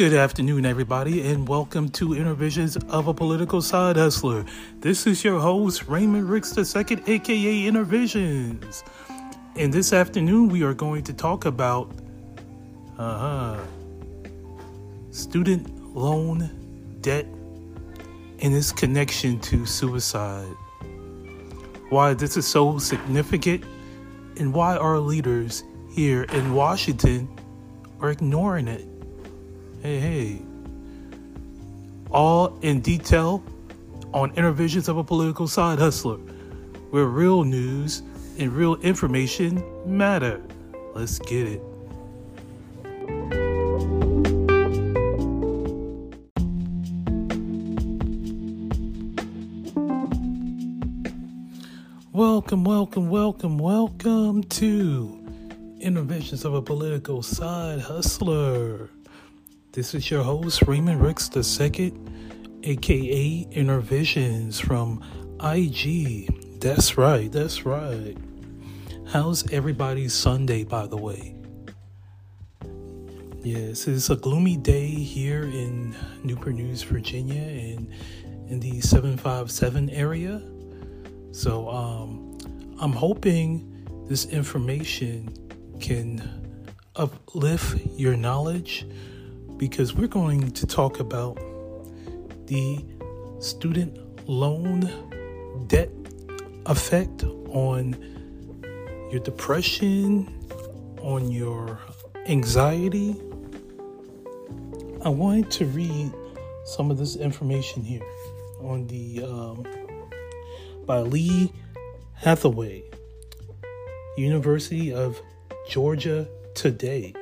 Good afternoon, everybody, and welcome to Intervisions of a Political Side Hustler. This is your host, Raymond Ricks II, aka Intervisions. And this afternoon, we are going to talk about uh, student loan debt and its connection to suicide. Why this is so significant, and why our leaders here in Washington are ignoring it. Hey, hey. All in detail on Intervisions of a Political Side Hustler, where real news and real information matter. Let's get it. Welcome, welcome, welcome, welcome to Intervisions of a Political Side Hustler. This is your host, Raymond Ricks II, aka Intervisions from IG. That's right, that's right. How's everybody's Sunday, by the way? Yes, it's a gloomy day here in Newport News, Virginia, and in the 757 area. So um, I'm hoping this information can uplift your knowledge because we're going to talk about the student loan debt effect on your depression, on your anxiety. I wanted to read some of this information here on the um, by Lee Hathaway, University of Georgia Today.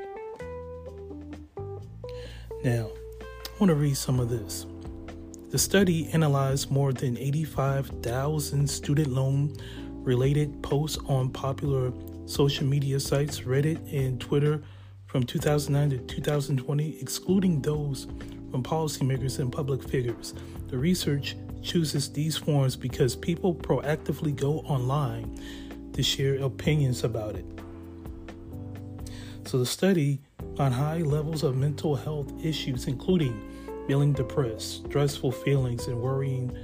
Now, I want to read some of this. The study analyzed more than 85,000 student loan related posts on popular social media sites, Reddit, and Twitter from 2009 to 2020, excluding those from policymakers and public figures. The research chooses these forums because people proactively go online to share opinions about it. So the study on high levels of mental health issues, including feeling depressed, stressful feelings, and worrying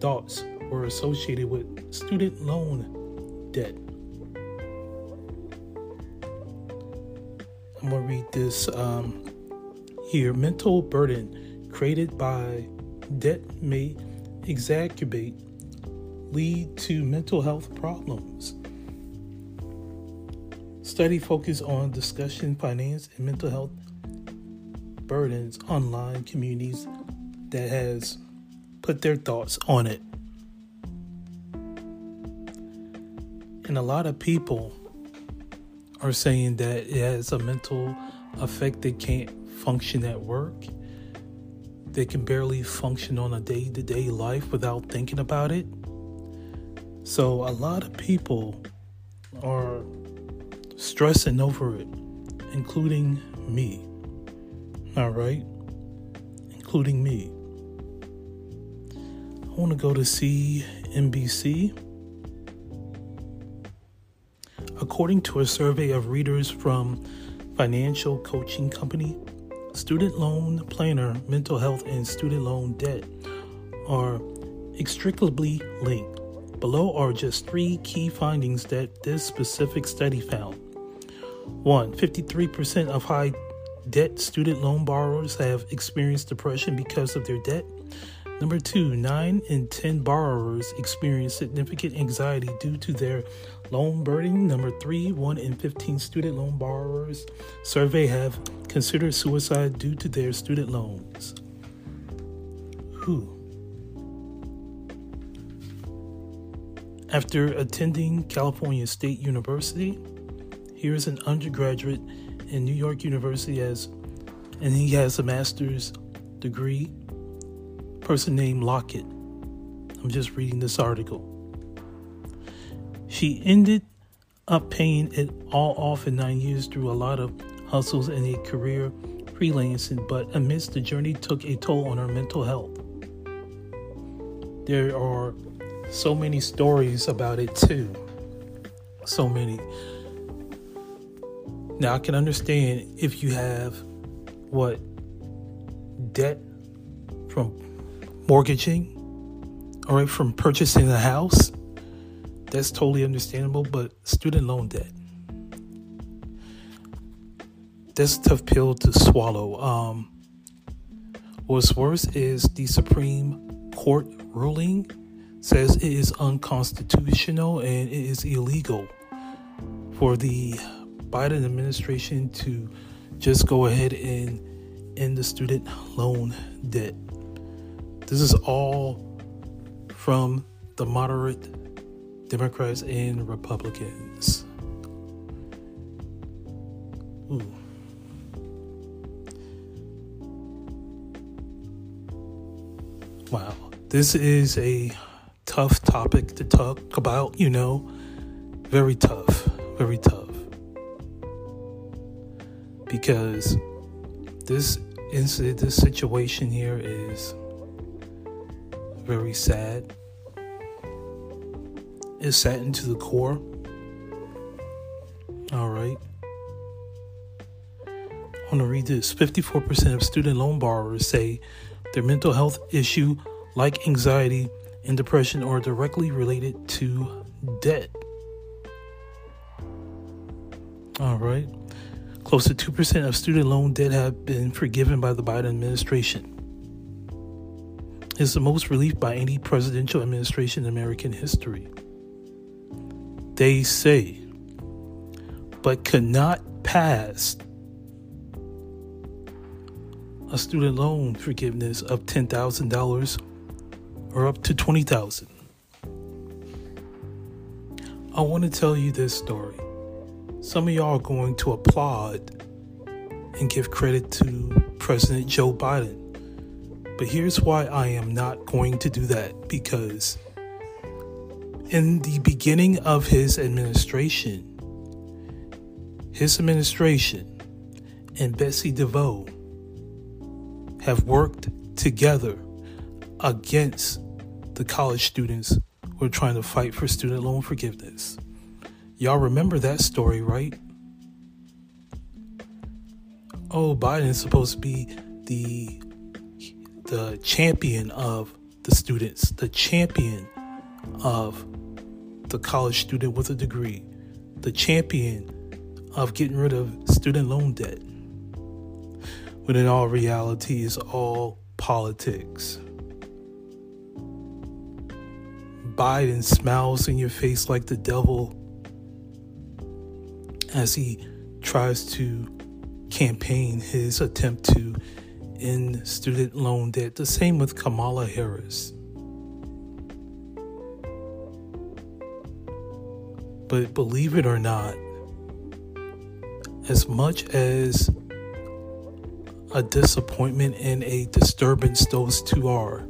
thoughts, were associated with student loan debt. I'm going to read this um, here. Mental burden created by debt may exacerbate, lead to mental health problems. Study focused on discussion, finance, and mental health burdens online communities that has put their thoughts on it. And a lot of people are saying that it has a mental effect they can't function at work they can barely function on a day to day life without thinking about it. So, a lot of people are stressing over it, including me. All right? Including me. I want to go to CNBC. According to a survey of readers from financial coaching company Student loan planner, mental health, and student loan debt are inextricably linked. Below are just three key findings that this specific study found. 1. 53% of high debt student loan borrowers have experienced depression because of their debt. Number two, 9 in 10 borrowers experience significant anxiety due to their loan burden. Number three, 1 in 15 student loan borrowers survey have considered suicide due to their student loans. Who? After attending California State University, here's an undergraduate in New York University as and he has a master's degree. Person named Lockett. I'm just reading this article. She ended up paying it all off in nine years through a lot of hustles and a career freelancing, but amidst the journey took a toll on her mental health. There are so many stories about it too. So many. Now I can understand if you have what debt from mortgaging, all right, from purchasing a house. That's totally understandable, but student loan debt. That's a tough pill to swallow. Um, what's worse is the Supreme Court ruling says it is unconstitutional and it is illegal for the Biden administration to just go ahead and end the student loan debt. This is all from the moderate Democrats and Republicans. Ooh. Wow, this is a tough topic to talk about, you know. Very tough, very tough. Because this incident, this situation here is very sad. It's saddened to the core. All right. I want to read this 54% of student loan borrowers say their mental health issue, like anxiety and depression, are directly related to debt. All right. Close to 2% of student loan debt have been forgiven by the Biden administration. It's the most relief by any presidential administration in American history. They say, but could not pass a student loan forgiveness of $10,000 or up to 20000 I want to tell you this story. Some of y'all are going to applaud and give credit to President Joe Biden. But here's why I am not going to do that because in the beginning of his administration, his administration and Betsy DeVos have worked together against the college students who are trying to fight for student loan forgiveness. Y'all remember that story, right? Oh, Biden is supposed to be the the champion of the students, the champion of the college student with a degree, the champion of getting rid of student loan debt. When in all reality is all politics. Biden smiles in your face like the devil as he tries to campaign his attempt to end student loan debt. The same with Kamala Harris. But believe it or not, as much as a disappointment and a disturbance those two are,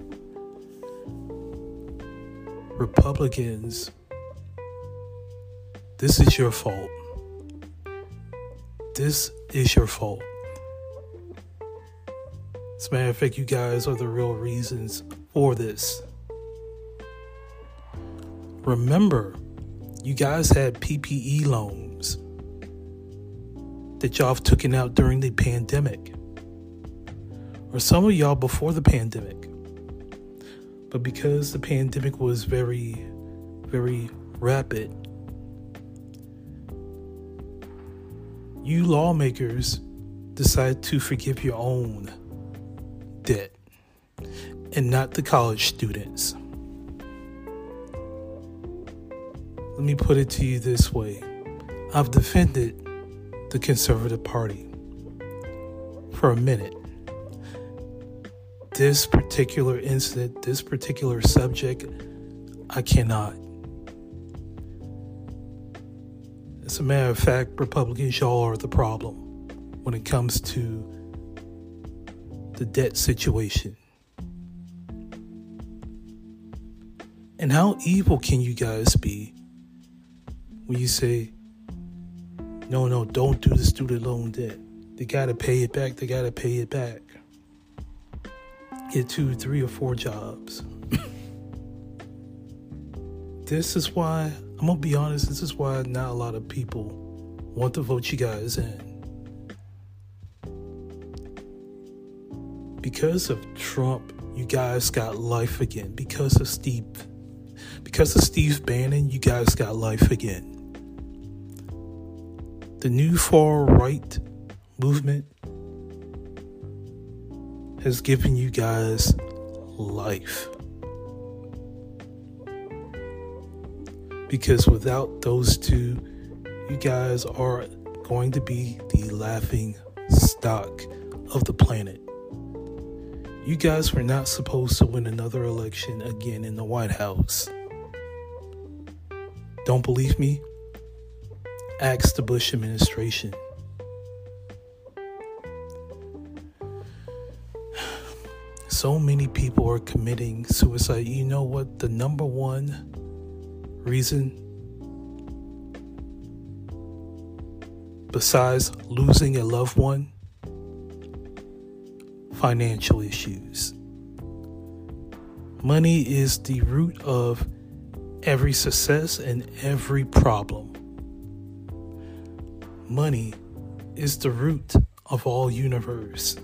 Republicans, this is your fault. This is your fault. As a matter of fact, you guys are the real reasons for this. Remember, you guys had PPE loans that y'all have taken out during the pandemic, or some of y'all before the pandemic. But because the pandemic was very, very rapid, you lawmakers decide to forgive your own debt and not the college students. Let me put it to you this way I've defended the Conservative Party for a minute. This particular incident, this particular subject, I cannot. As a matter of fact, Republicans, y'all are the problem when it comes to the debt situation. And how evil can you guys be when you say, no, no, don't do the student loan debt? They got to pay it back. They got to pay it back. Get two, three, or four jobs. this is why, I'm to be honest, this is why not a lot of people want to vote you guys in. because of Trump, you guys got life again. Because of Steve, because of Steve Bannon, you guys got life again. The new far right movement has given you guys life. Because without those two, you guys are going to be the laughing stock of the planet. You guys were not supposed to win another election again in the White House. Don't believe me? Ask the Bush administration. So many people are committing suicide. You know what? The number one reason, besides losing a loved one, financial issues. Money is the root of every success and every problem. Money is the root of all universe.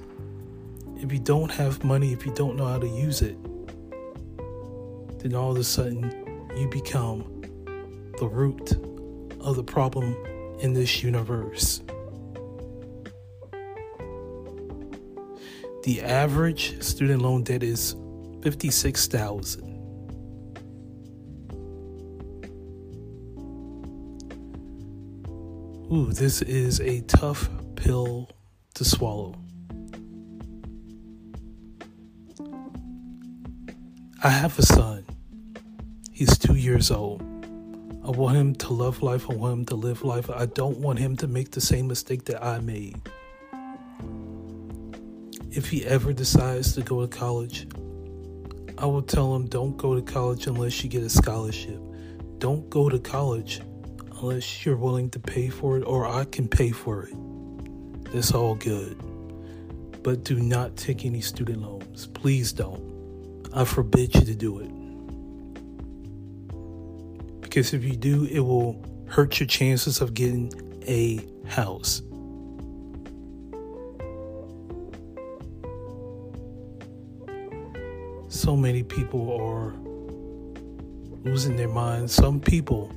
If you don't have money, if you don't know how to use it, then all of a sudden you become the root of the problem in this universe. The average student loan debt is 56,000. Ooh, this is a tough pill to swallow. I have a son. He's two years old. I want him to love life. I want him to live life. I don't want him to make the same mistake that I made if he ever decides to go to college, I will tell him don't go to college unless you get a scholarship. Don't go to college unless you're willing to pay for it or I can pay for it. That's all good. But do not take any student loans. Please don't. I forbid you to do it. Because if you do, it will hurt your chances of getting a house. so many people are losing their minds. Some people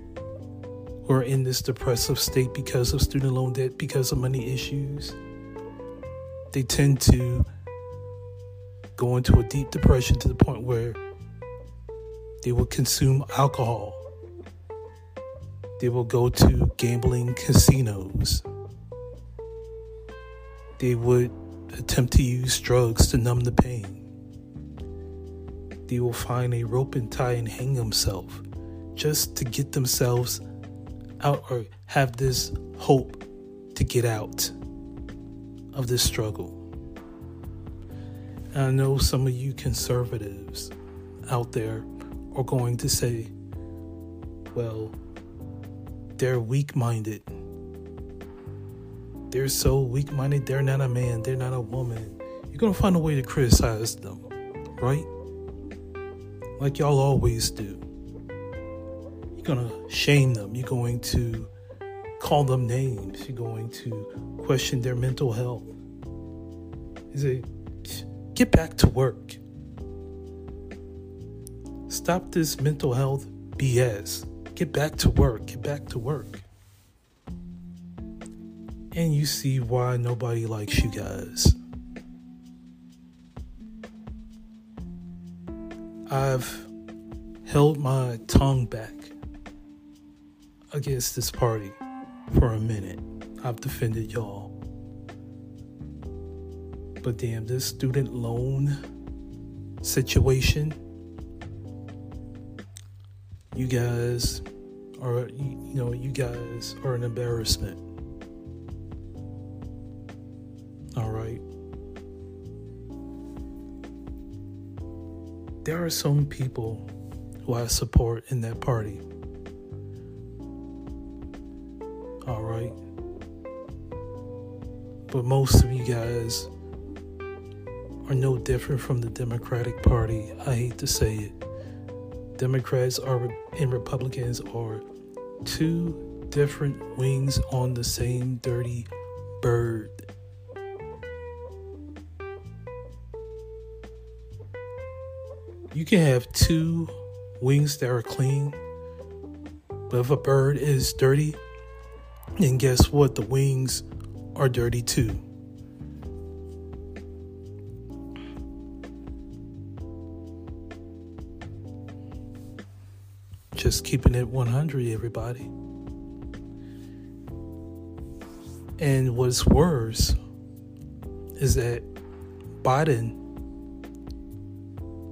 who are in this depressive state because of student loan debt, because of money issues, they tend to go into a deep depression to the point where they will consume alcohol. They will go to gambling casinos. They would attempt to use drugs to numb the pain they will find a rope and tie and hang themselves just to get themselves out or have this hope to get out of this struggle. And I know some of you conservatives out there are going to say, well, they're weak minded. They're so weak minded, they're not a man, they're not a woman. You're to find a way to criticize them, right? like y'all always do. You're to shame them. You're going to call them names. You're going to question their mental health. You say, get back to work. Stop this mental health BS. Get back to work. Get back to work. And you see why nobody likes you guys. I've held my tongue back against this party for a minute. I've defended y'all. But damn, this student loan situation, you guys are, you know, you guys are an embarrassment. All right. there are some people who I support in that party. All right. But most of you guys are no different from the Democratic Party. I hate to say it. Democrats are and Republicans are two different wings on the same dirty bird. You can have two wings that are clean, but if a bird is dirty, then guess what? The wings are dirty too. Just keeping it 100, everybody. And what's worse is that Biden,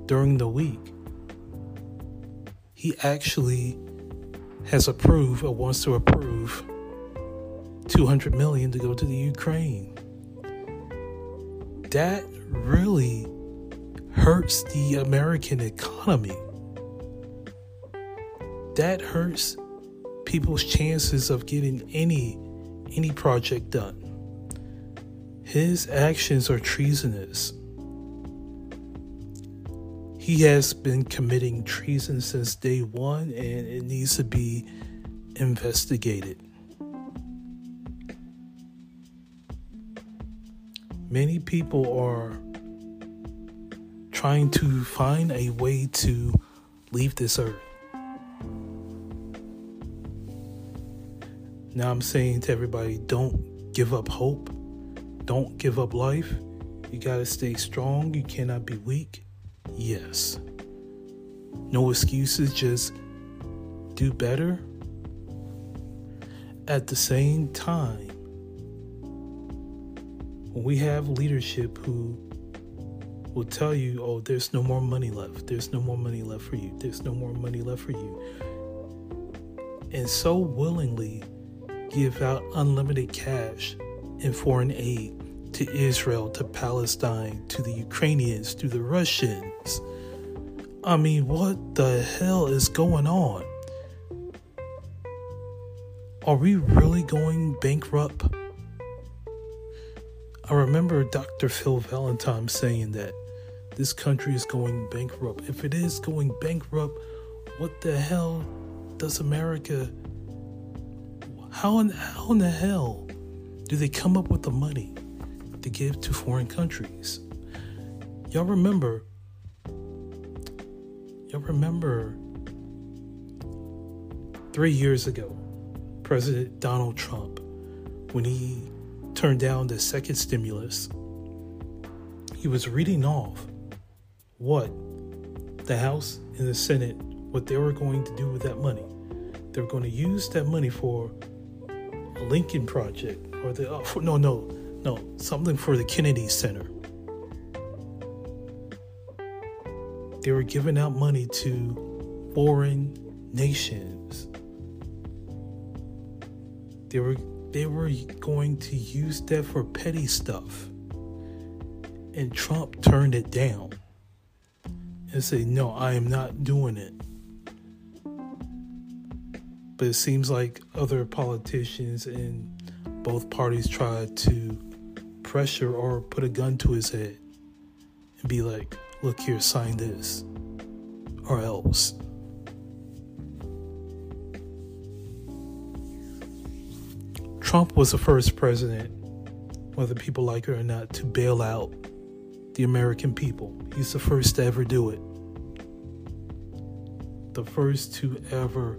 during the week, he actually has approved or wants to approve 200 million to go to the Ukraine. That really hurts the American economy. That hurts people's chances of getting any any project done. His actions are treasonous. He has been committing treason since day one and it needs to be investigated. Many people are trying to find a way to leave this earth. Now I'm saying to everybody don't give up hope, don't give up life. You got to stay strong, you cannot be weak. Yes. No excuses, just do better. At the same time, when we have leadership who will tell you, oh, there's no more money left, there's no more money left for you, there's no more money left for you, and so willingly give out unlimited cash and foreign aid to Israel, to Palestine, to the Ukrainians, to the Russians. I mean, what the hell is going on? Are we really going bankrupt? I remember Dr. Phil Valentine saying that this country is going bankrupt. If it is going bankrupt, what the hell does America how in, how in the hell do they come up with the money to give to foreign countries? Y'all remember? Y'all remember three years ago, President Donald Trump, when he turned down the second stimulus, he was reading off what the House and the Senate, what they were going to do with that money. They were going to use that money for Lincoln Project or the uh, for, no no no something for the Kennedy Center. They were giving out money to foreign nations. They were they were going to use that for petty stuff. And Trump turned it down and said, "No, I am not doing it." But it seems like other politicians in both parties tried to pressure or put a gun to his head and be like, look here, sign this, or else. Trump was the first president, whether people like it or not, to bail out the American people. He's the first to ever do it. The first to ever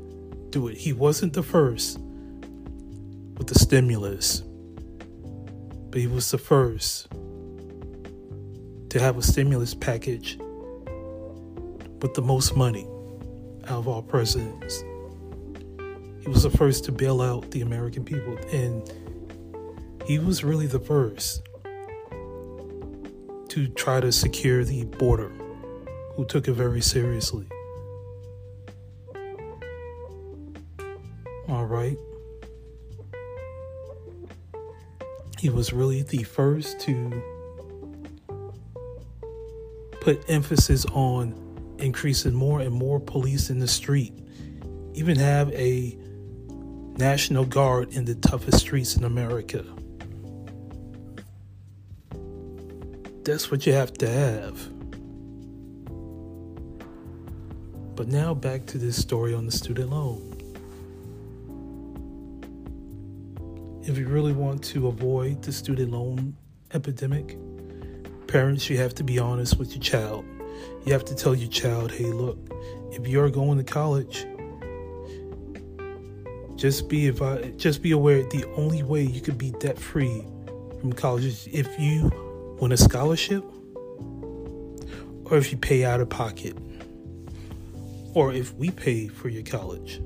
do it. He wasn't the first with the stimulus, but he was the first to have a stimulus package with the most money out of all presidents. He was the first to bail out the American people, and he was really the first to try to secure the border, who took it very seriously. He was really the first to put emphasis on increasing more and more police in the street, even have a National Guard in the toughest streets in America. That's what you have to have. But now back to this story on the student loan. If you really want to avoid the student loan epidemic, parents, you have to be honest with your child. You have to tell your child, hey, look, if you're going to college, just be just be aware the only way you could be debt free from college is if you win a scholarship or if you pay out of pocket or if we pay for your college.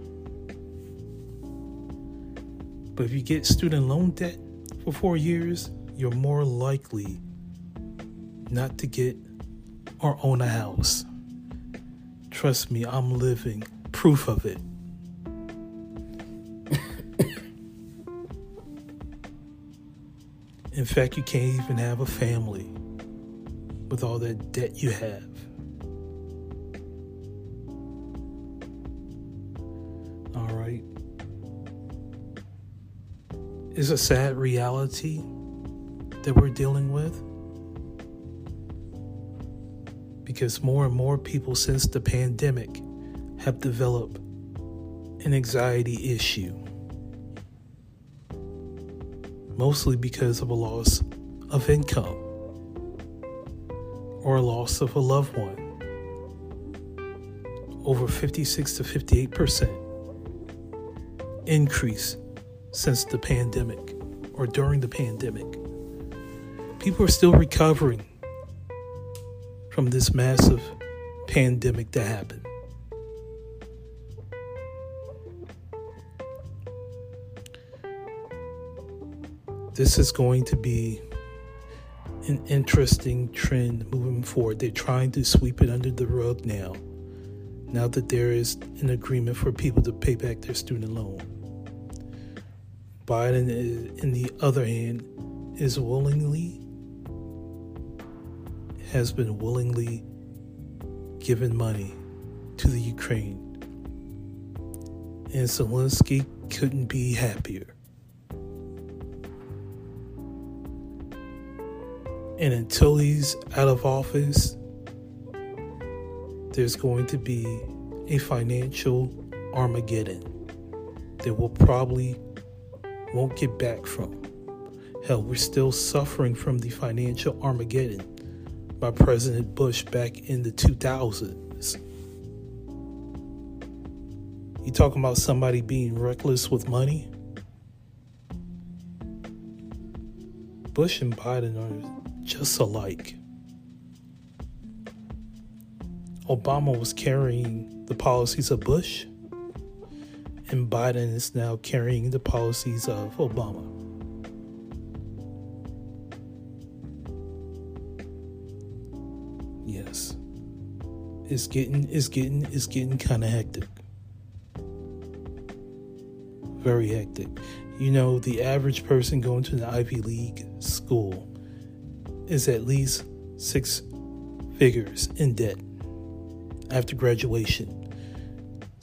But if you get student loan debt for four years, you're more likely not to get or own a house. Trust me, I'm living proof of it. In fact, you can't even have a family with all that debt you have. It's a sad reality that we're dealing with because more and more people since the pandemic have developed an anxiety issue mostly because of a loss of income or a loss of a loved one. Over 56 to 58 percent increase since the pandemic or during the pandemic. People are still recovering from this massive pandemic that happened. this is going to be an interesting trend moving forward. They're trying to sweep it under the rug now, now that there is an agreement for people to pay back their student loan. Biden, in the other hand, is willingly, has been willingly given money to the Ukraine. And Zelensky couldn't be happier. And until he's out of office, there's going to be a financial Armageddon that we'll probably won't get back from. Hell, we're still suffering from the financial Armageddon by President Bush back in the 2000s. You talking about somebody being reckless with money? Bush and Biden are just alike. Obama was carrying the policies of Bush, and Biden is now carrying the policies of Obama. Yes. It's getting it's getting it's getting kind of hectic. Very hectic. You know, the average person going to an Ivy League school is at least six figures in debt after graduation.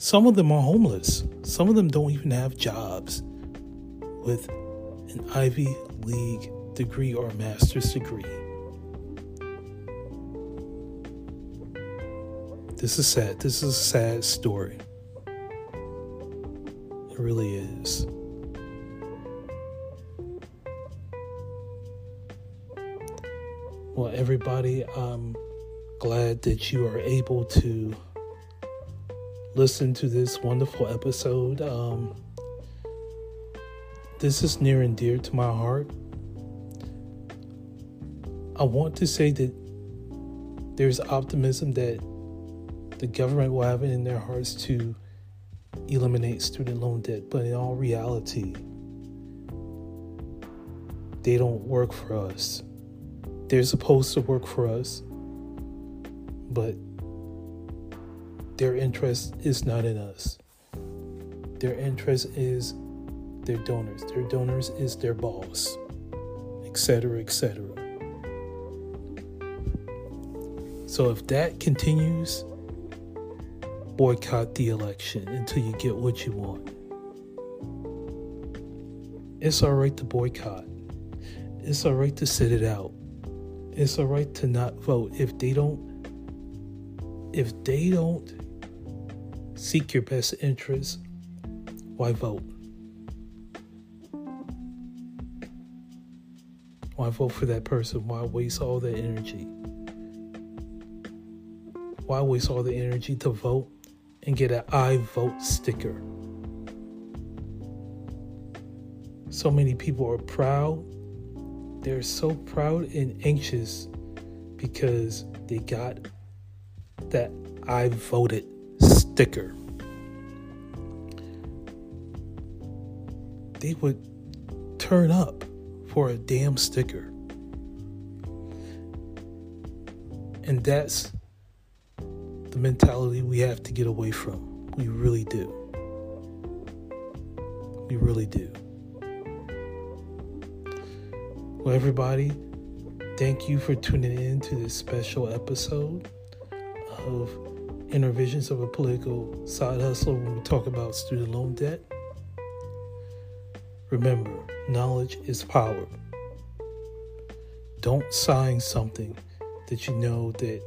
Some of them are homeless. Some of them don't even have jobs with an Ivy League degree or a master's degree. This is sad. This is a sad story. It really is. Well, everybody, I'm glad that you are able to listen to this wonderful episode. Um, this is near and dear to my heart. I want to say that there's optimism that the government will have it in their hearts to eliminate student loan debt, but in all reality, they don't work for us they're supposed to work for us, but their interest is not in us. Their interest is their donors. Their donors is their boss, etc., etc. So if that continues, boycott the election until you get what you want. It's all right to boycott. It's all right to sit it out it's all right to not vote if they don't if they don't seek your best interest. Why vote? Why vote for that person? Why waste all that energy? Why waste all the energy to vote and get an I vote sticker? So many people are proud. They're so proud and anxious because they got that I voted sticker. They would turn up for a damn sticker. And that's the mentality we have to get away from. We really do. We really do. Well, everybody, thank you for tuning in to this special episode of Intervisions of a Political Side Hustle when we talk about student loan debt. Remember, knowledge is power. Don't sign something that you know that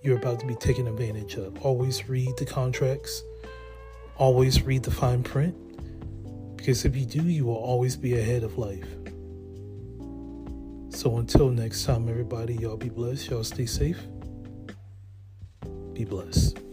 you're about to be taken advantage of. Always read the contracts, always read the fine print, because if you do, you will always be ahead of life. So until next time, everybody, y'all be blessed. Y'all stay safe. Be blessed.